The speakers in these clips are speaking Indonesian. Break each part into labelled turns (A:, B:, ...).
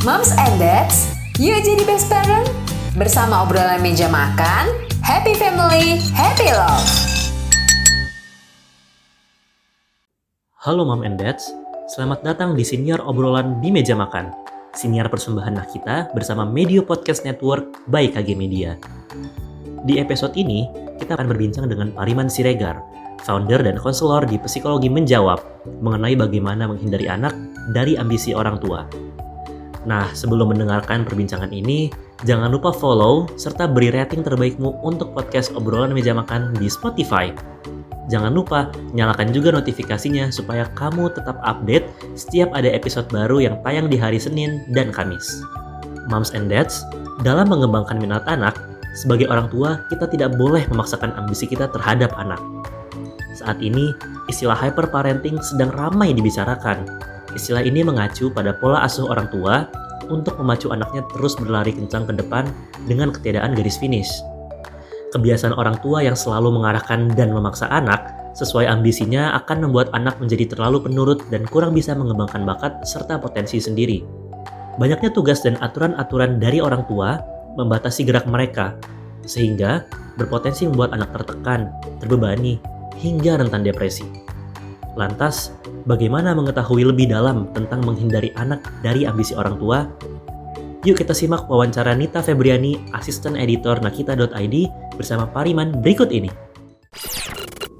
A: Moms and Dads, yuk jadi best parent. Bersama obrolan meja makan, happy family, happy love.
B: Halo Mom and Dads, selamat datang di senior obrolan di meja makan. Siniar persembahan kita bersama Media Podcast Network by KG Media. Di episode ini, kita akan berbincang dengan Pariman Siregar, founder dan konselor di Psikologi Menjawab, mengenai bagaimana menghindari anak dari ambisi orang tua. Nah, sebelum mendengarkan perbincangan ini, jangan lupa follow serta beri rating terbaikmu untuk podcast obrolan meja makan di Spotify. Jangan lupa nyalakan juga notifikasinya supaya kamu tetap update setiap ada episode baru yang tayang di hari Senin dan Kamis. Moms and Dads, dalam mengembangkan minat anak, sebagai orang tua kita tidak boleh memaksakan ambisi kita terhadap anak. Saat ini, istilah hyperparenting sedang ramai dibicarakan, Istilah ini mengacu pada pola asuh orang tua untuk memacu anaknya terus berlari kencang ke depan dengan ketiadaan garis finish. Kebiasaan orang tua yang selalu mengarahkan dan memaksa anak sesuai ambisinya akan membuat anak menjadi terlalu penurut dan kurang bisa mengembangkan bakat serta potensi sendiri. Banyaknya tugas dan aturan-aturan dari orang tua membatasi gerak mereka, sehingga berpotensi membuat anak tertekan, terbebani, hingga rentan depresi. Lantas, bagaimana mengetahui lebih dalam tentang menghindari anak dari ambisi orang tua? Yuk kita simak wawancara Nita Febriani, asisten editor nakita.id bersama Pariman berikut ini.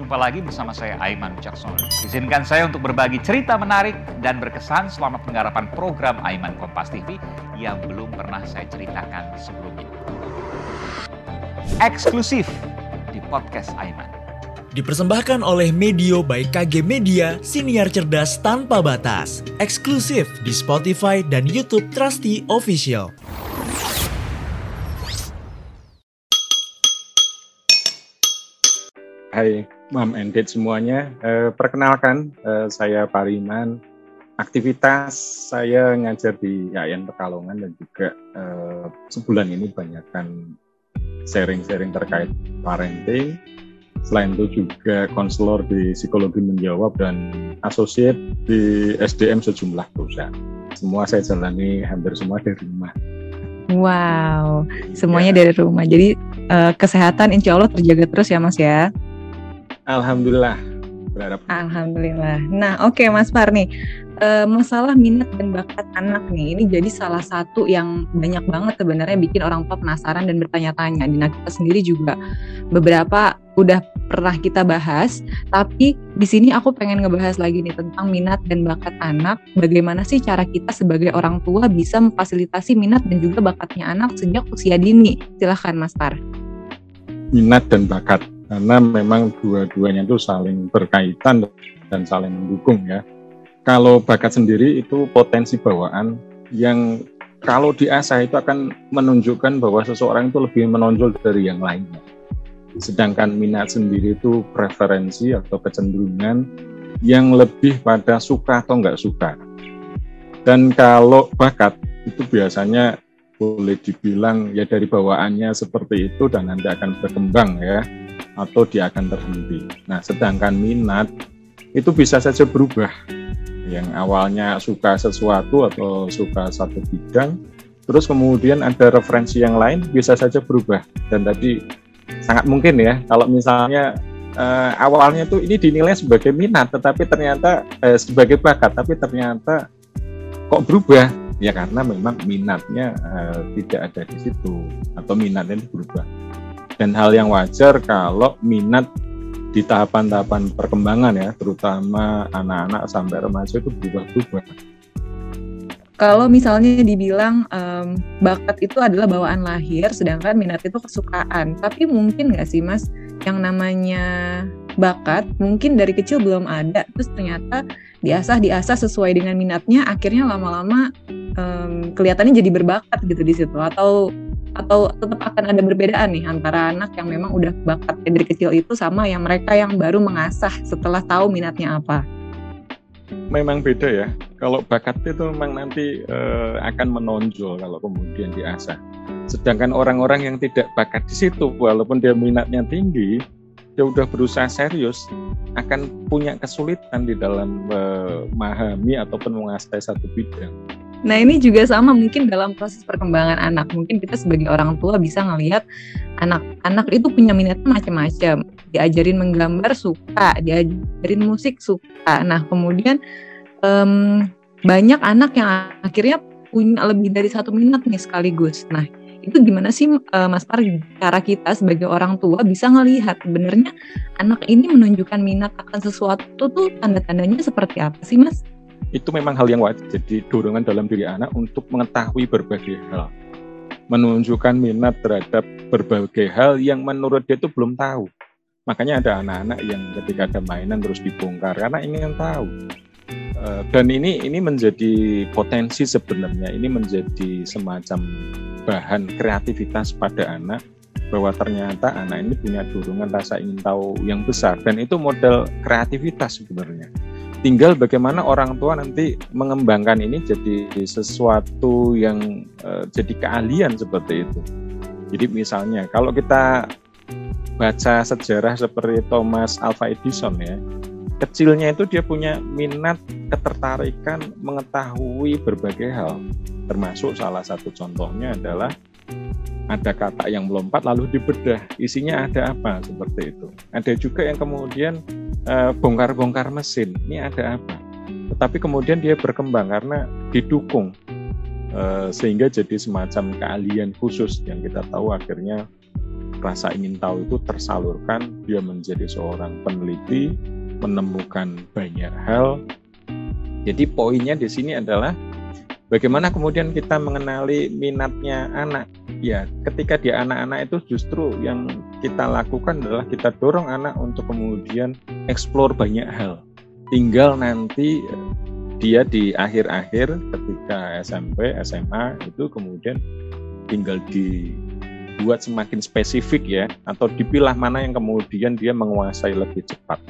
C: Jumpa lagi bersama saya Aiman Jackson. Izinkan saya untuk berbagi cerita menarik dan berkesan selama penggarapan program Aiman Kompas TV yang belum pernah saya ceritakan sebelumnya. Eksklusif di podcast Aiman.
D: Dipersembahkan oleh Medio by KG Media, siniar cerdas tanpa batas. Eksklusif di Spotify dan YouTube Trusty Official.
E: Hai Mam and Dad semuanya, eh, perkenalkan eh, saya Pariman. Aktivitas saya ngajar di YAIN Pekalongan dan juga eh, sebulan ini banyakkan sharing-sharing terkait parenting, Selain itu juga konselor di psikologi menjawab dan asosiat di SDM sejumlah perusahaan. Semua saya jalani hampir semua dari rumah.
F: Wow, semuanya dari rumah. Jadi uh, kesehatan insya Allah terjaga terus ya Mas ya.
E: Alhamdulillah. Berharap.
F: Alhamdulillah. Nah oke okay, Mas Far nih, uh, masalah minat dan bakat anak nih ini jadi salah satu yang banyak banget sebenarnya bikin orang tua penasaran dan bertanya-tanya. Di kita sendiri juga beberapa udah pernah kita bahas, tapi di sini aku pengen ngebahas lagi nih tentang minat dan bakat anak. Bagaimana sih cara kita sebagai orang tua bisa memfasilitasi minat dan juga bakatnya anak sejak usia dini? Silahkan Mas Tar.
E: Minat dan bakat, karena memang dua-duanya itu saling berkaitan dan saling mendukung ya. Kalau bakat sendiri itu potensi bawaan yang kalau diasah itu akan menunjukkan bahwa seseorang itu lebih menonjol dari yang lainnya Sedangkan minat sendiri itu preferensi atau kecenderungan yang lebih pada suka atau nggak suka. Dan kalau bakat itu biasanya boleh dibilang ya dari bawaannya seperti itu dan nanti akan berkembang ya atau dia akan terhenti. Nah, sedangkan minat itu bisa saja berubah. Yang awalnya suka sesuatu atau suka satu bidang, terus kemudian ada referensi yang lain bisa saja berubah. Dan tadi sangat mungkin ya kalau misalnya uh, awalnya tuh ini dinilai sebagai minat tetapi ternyata uh, sebagai bakat tapi ternyata kok berubah ya karena memang minatnya uh, tidak ada di situ atau minatnya berubah dan hal yang wajar kalau minat di tahapan-tahapan perkembangan ya terutama anak-anak sampai remaja itu berubah-ubah
F: kalau misalnya dibilang um, bakat itu adalah bawaan lahir, sedangkan minat itu kesukaan. Tapi mungkin nggak sih mas, yang namanya bakat mungkin dari kecil belum ada, terus ternyata diasah diasah sesuai dengan minatnya, akhirnya lama-lama um, kelihatannya jadi berbakat gitu di situ. Atau atau tetap akan ada perbedaan nih antara anak yang memang udah bakat dari kecil itu sama yang mereka yang baru mengasah setelah tahu minatnya apa
E: memang beda ya. Kalau bakat itu memang nanti uh, akan menonjol kalau kemudian diasah. Sedangkan orang-orang yang tidak bakat di situ, walaupun dia minatnya tinggi, dia udah berusaha serius, akan punya kesulitan di dalam uh, memahami ataupun menguasai satu bidang.
F: Nah ini juga sama mungkin dalam proses perkembangan anak. Mungkin kita sebagai orang tua bisa ngelihat anak-anak itu punya minatnya macam-macam. Diajarin menggambar suka, diajarin musik suka. Nah kemudian um, banyak anak yang akhirnya punya lebih dari satu minat nih sekaligus. Nah itu gimana sih uh, Mas Par cara kita sebagai orang tua bisa ngelihat sebenarnya anak ini menunjukkan minat akan sesuatu tuh tanda-tandanya seperti apa sih Mas?
E: itu memang hal yang wajar jadi dorongan dalam diri anak untuk mengetahui berbagai hal. Menunjukkan minat terhadap berbagai hal yang menurut dia itu belum tahu. Makanya ada anak-anak yang ketika ada mainan terus dibongkar karena ingin tahu eh, dan ini ini menjadi potensi sebenarnya. Ini menjadi semacam bahan kreativitas pada anak bahwa ternyata anak ini punya dorongan rasa ingin tahu yang besar. Dan itu model kreativitas sebenarnya. Tinggal bagaimana orang tua nanti mengembangkan ini jadi sesuatu yang uh, jadi keahlian seperti itu. Jadi misalnya kalau kita baca sejarah seperti Thomas Alva Edison ya, kecilnya itu dia punya minat ketertarikan mengetahui berbagai hal. Termasuk salah satu contohnya adalah ada kata yang melompat lalu dibedah. Isinya ada apa? Seperti itu. Ada juga yang kemudian eh, bongkar-bongkar mesin. Ini ada apa? Tetapi kemudian dia berkembang karena didukung uh, sehingga jadi semacam keahlian khusus yang kita tahu akhirnya rasa ingin tahu itu tersalurkan. Dia menjadi seorang peneliti menemukan banyak hal jadi poinnya di sini adalah Bagaimana kemudian kita mengenali minatnya anak? Ya, ketika dia anak-anak itu justru yang kita lakukan adalah kita dorong anak untuk kemudian eksplor banyak hal. Tinggal nanti dia di akhir-akhir ketika SMP, SMA itu kemudian tinggal dibuat semakin spesifik ya atau dipilah mana yang kemudian dia menguasai lebih cepat.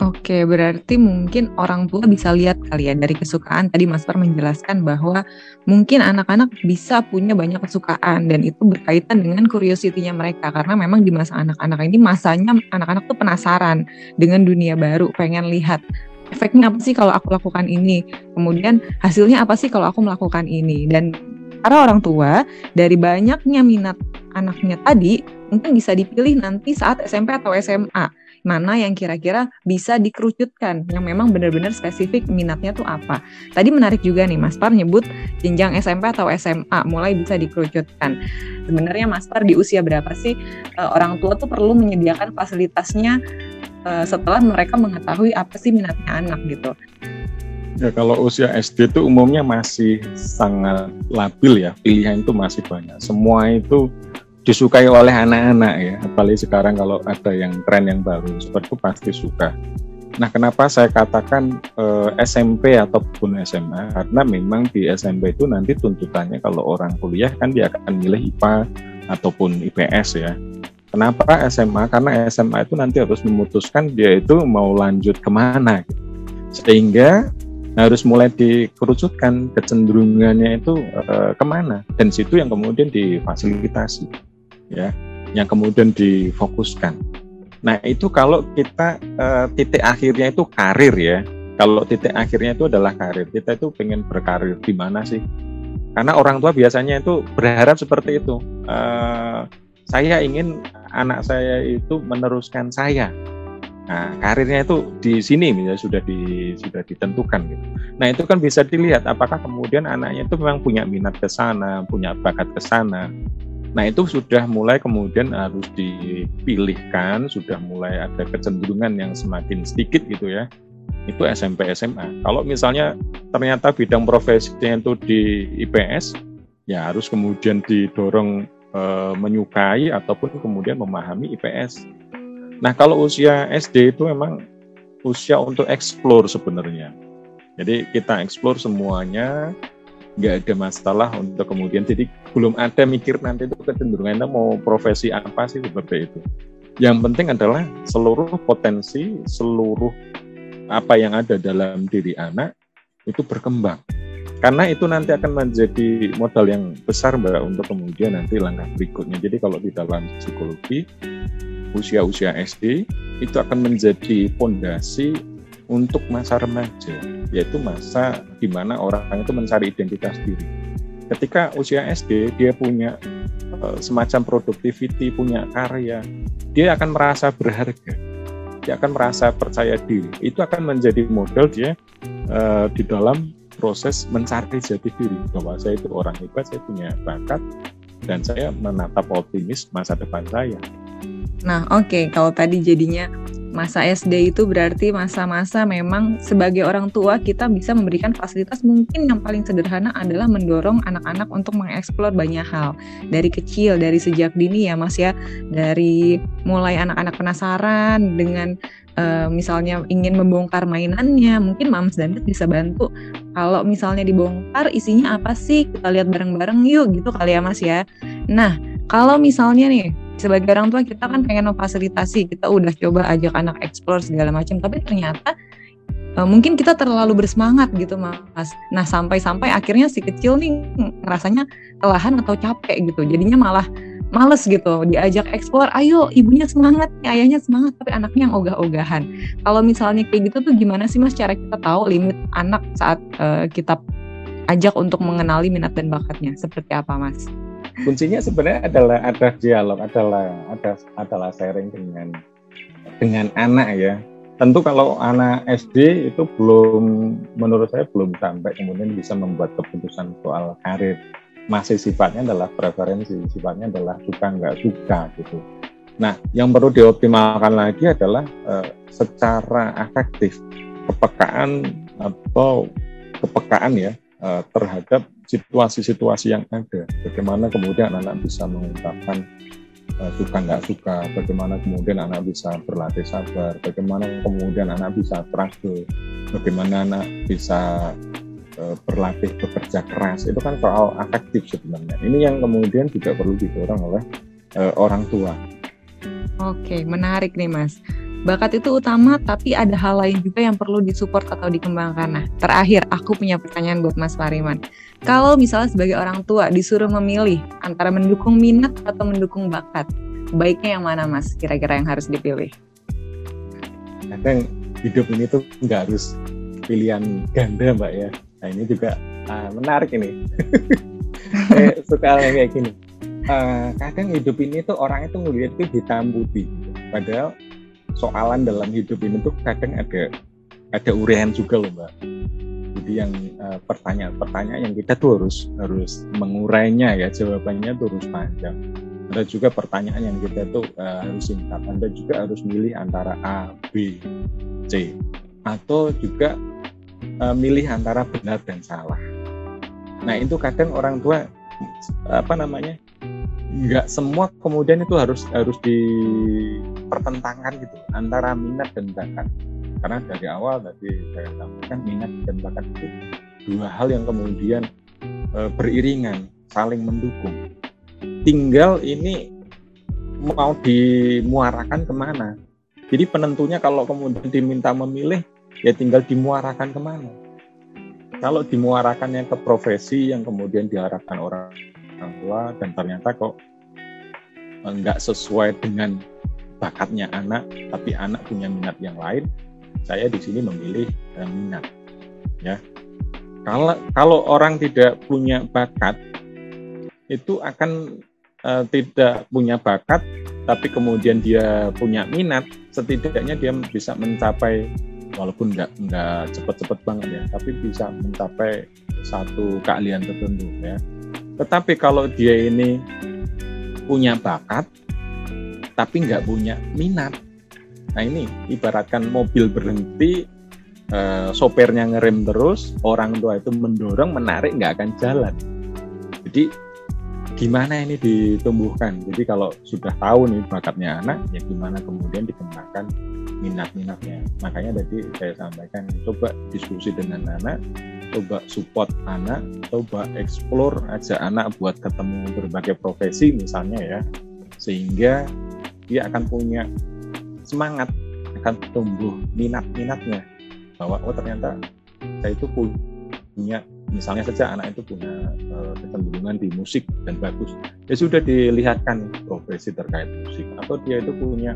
F: Oke, berarti mungkin orang tua bisa lihat kali ya dari kesukaan. Tadi Mas Par menjelaskan bahwa mungkin anak-anak bisa punya banyak kesukaan dan itu berkaitan dengan curiosity-nya mereka. Karena memang di masa anak-anak ini masanya anak-anak tuh penasaran dengan dunia baru, pengen lihat efeknya apa sih kalau aku lakukan ini, kemudian hasilnya apa sih kalau aku melakukan ini? Dan para orang tua dari banyaknya minat anaknya tadi mungkin bisa dipilih nanti saat SMP atau SMA mana yang kira-kira bisa dikerucutkan yang memang benar-benar spesifik minatnya tuh apa. Tadi menarik juga nih Mas Par nyebut jenjang SMP atau SMA mulai bisa dikerucutkan. Sebenarnya Mas Par di usia berapa sih uh, orang tua tuh perlu menyediakan fasilitasnya uh, setelah mereka mengetahui apa sih minatnya anak gitu.
E: Ya kalau usia SD itu umumnya masih sangat labil ya, pilihan itu masih banyak. Semua itu disukai oleh anak-anak ya. Apalagi sekarang kalau ada yang tren yang baru seperti itu pasti suka. Nah kenapa saya katakan eh, SMP ataupun SMA karena memang di SMP itu nanti tuntutannya kalau orang kuliah kan dia akan milih IPA ataupun IPS ya. Kenapa SMA karena SMA itu nanti harus memutuskan dia itu mau lanjut ke mana gitu. sehingga harus mulai dikerucutkan kecenderungannya itu eh, ke mana. Dan situ yang kemudian difasilitasi ya yang kemudian difokuskan. Nah itu kalau kita uh, titik akhirnya itu karir ya. Kalau titik akhirnya itu adalah karir, kita itu pengen berkarir di mana sih? Karena orang tua biasanya itu berharap seperti itu. Uh, saya ingin anak saya itu meneruskan saya. Nah, karirnya itu di sini misalnya sudah di sudah ditentukan gitu. Nah, itu kan bisa dilihat apakah kemudian anaknya itu memang punya minat ke sana, punya bakat ke sana. Nah itu sudah mulai kemudian harus dipilihkan, sudah mulai ada kecenderungan yang semakin sedikit gitu ya. Itu SMP SMA. Kalau misalnya ternyata bidang profesinya itu di IPS, ya harus kemudian didorong e, menyukai ataupun kemudian memahami IPS. Nah kalau usia SD itu memang usia untuk explore sebenarnya. Jadi kita explore semuanya, nggak ada masalah untuk kemudian jadi belum ada mikir nanti itu kecenderungannya mau profesi apa sih seperti itu. Yang penting adalah seluruh potensi seluruh apa yang ada dalam diri anak itu berkembang. Karena itu nanti akan menjadi modal yang besar mbak untuk kemudian nanti langkah berikutnya. Jadi kalau di dalam psikologi usia-usia SD itu akan menjadi fondasi untuk masa remaja, yaitu masa di mana orang itu mencari identitas diri. Ketika usia SD, dia punya uh, semacam productivity, punya karya, dia akan merasa berharga, dia akan merasa percaya diri. Itu akan menjadi model dia uh, di dalam proses mencari jati diri bahwa saya itu orang hebat, saya punya bakat, dan saya menatap optimis masa depan saya.
F: Nah, oke, okay. kalau tadi jadinya masa SD itu berarti masa-masa memang sebagai orang tua kita bisa memberikan fasilitas. Mungkin yang paling sederhana adalah mendorong anak-anak untuk mengeksplor banyak hal. Dari kecil dari sejak dini ya Mas ya. Dari mulai anak-anak penasaran dengan uh, misalnya ingin membongkar mainannya mungkin Mams dan Dad bisa bantu. Kalau misalnya dibongkar isinya apa sih? Kita lihat bareng-bareng yuk gitu kali ya Mas ya. Nah kalau misalnya nih sebagai orang tua kita kan pengen memfasilitasi kita udah coba ajak anak explore segala macam tapi ternyata uh, mungkin kita terlalu bersemangat gitu mas. Nah sampai-sampai akhirnya si kecil nih ngerasanya kelelahan atau capek gitu jadinya malah males gitu diajak explore ayo ibunya semangat ayahnya semangat. Tapi anaknya yang ogah-ogahan. Kalau misalnya kayak gitu tuh gimana sih mas cara kita tahu limit anak saat uh, kita ajak untuk mengenali minat dan bakatnya? Seperti apa mas?
E: Kuncinya sebenarnya adalah ada dialog, adalah ada adalah sharing dengan dengan anak ya. Tentu kalau anak SD itu belum menurut saya belum sampai kemudian bisa membuat keputusan soal karir. Masih sifatnya adalah preferensi, sifatnya adalah suka nggak suka gitu. Nah, yang perlu dioptimalkan lagi adalah uh, secara efektif kepekaan atau kepekaan ya uh, terhadap situasi-situasi yang ada. Bagaimana kemudian anak-anak bisa mengungkapkan uh, suka nggak suka, bagaimana kemudian anak bisa berlatih sabar, bagaimana kemudian anak bisa struggle, bagaimana anak bisa uh, berlatih bekerja keras. Itu kan soal afektif sebenarnya. Ini yang kemudian juga perlu didorong oleh uh, orang tua.
F: Oke, menarik nih Mas. Bakat itu utama, tapi ada hal lain juga yang perlu disupport atau dikembangkan. Nah, terakhir, aku punya pertanyaan buat Mas Fariman. Kalau misalnya sebagai orang tua disuruh memilih antara mendukung minat atau mendukung bakat, baiknya yang mana Mas kira-kira yang harus dipilih?
E: Kadang hidup ini tuh nggak harus pilihan ganda Mbak ya. Nah ini juga uh, menarik ini. Saya suka kayak gini. Uh, kadang hidup ini tuh orang itu ngeliat itu hitam putih. Padahal soalan dalam hidup ini tuh kadang ada ada urean juga loh mbak jadi yang uh, pertanyaan-pertanyaan yang kita tuh harus harus mengurainya ya jawabannya tuh harus panjang. Ada juga pertanyaan yang kita tuh uh, harus singkat. Anda juga harus milih antara A B C atau juga uh, milih antara benar dan salah. Nah itu kadang orang tua apa namanya nggak semua kemudian itu harus harus dipertentangkan gitu antara minat dan bakat karena dari awal tadi saya sampaikan minat dan bakat itu dua hal yang kemudian e, beriringan saling mendukung. Tinggal ini mau dimuarakan ke mana. Jadi penentunya kalau kemudian diminta memilih ya tinggal dimuarakan ke mana. Kalau dimuarakannya ke profesi yang kemudian diarahkan orang tua dan ternyata kok nggak sesuai dengan bakatnya anak, tapi anak punya minat yang lain, saya di sini memilih uh, minat. Ya, kalau kalau orang tidak punya bakat, itu akan uh, tidak punya bakat, tapi kemudian dia punya minat, setidaknya dia bisa mencapai walaupun nggak nggak cepet-cepet banget ya, tapi bisa mencapai satu keahlian tertentu ya. Tetapi kalau dia ini punya bakat, tapi nggak punya minat, nah ini ibaratkan mobil berhenti, eh, sopirnya ngerem terus, orang tua itu mendorong, menarik nggak akan jalan. Jadi gimana ini ditumbuhkan? Jadi kalau sudah tahu nih bakatnya anak, ya gimana kemudian dikembangkan minat-minatnya. Makanya tadi saya sampaikan, coba diskusi dengan anak, coba support anak, coba explore aja anak buat ketemu berbagai profesi misalnya ya, sehingga dia akan punya semangat, akan tumbuh minat-minatnya bahwa oh ternyata saya itu punya misalnya saja anak itu punya uh, kecenderungan di musik dan bagus ya sudah dilihatkan profesi terkait musik atau dia itu punya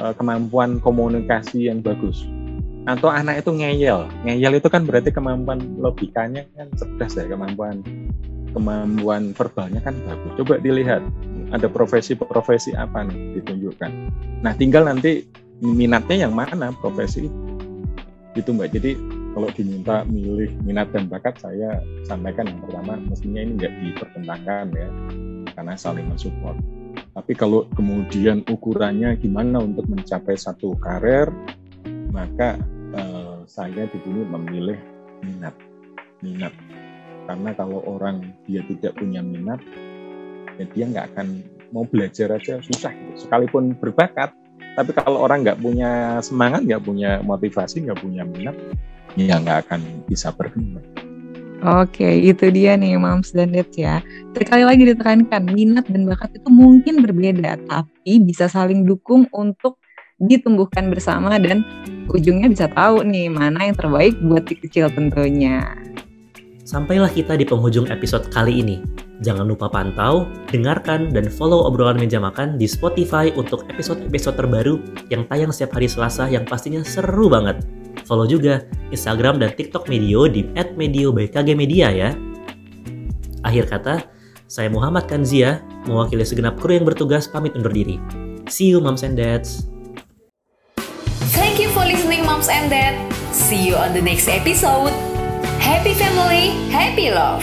E: uh, kemampuan komunikasi yang bagus atau anak itu ngeyel. Ngeyel itu kan berarti kemampuan logikanya kan cerdas ya kemampuan kemampuan verbalnya kan bagus. Coba dilihat ada profesi-profesi apa nih ditunjukkan. Nah tinggal nanti minatnya yang mana profesi itu. Mbak. Jadi kalau diminta milih minat dan bakat saya sampaikan yang pertama mestinya ini nggak dipertentangkan ya karena saling mensupport. Tapi kalau kemudian ukurannya gimana untuk mencapai satu karir maka eh, saya di sini memilih minat. Minat. Karena kalau orang dia tidak punya minat ya dia nggak akan mau belajar aja susah gitu. sekalipun berbakat tapi kalau orang nggak punya semangat nggak punya motivasi nggak punya minat ya nggak akan bisa berkembang
F: Oke, itu dia nih Moms dan Dads ya. Sekali lagi ditekankan, minat dan bakat itu mungkin berbeda, tapi bisa saling dukung untuk ditumbuhkan bersama dan ujungnya bisa tahu nih mana yang terbaik buat si kecil tentunya.
B: Sampailah kita di penghujung episode kali ini. Jangan lupa pantau, dengarkan, dan follow obrolan meja makan di Spotify untuk episode-episode terbaru yang tayang setiap hari Selasa yang pastinya seru banget. Follow juga Instagram dan TikTok Medio di @medio_by_kg_media ya. Akhir kata, saya Muhammad Kanzia, mewakili segenap kru yang bertugas pamit undur diri. See you moms and dads.
A: Thank you for listening, moms and dad. See you on the next episode. Happy family, happy love.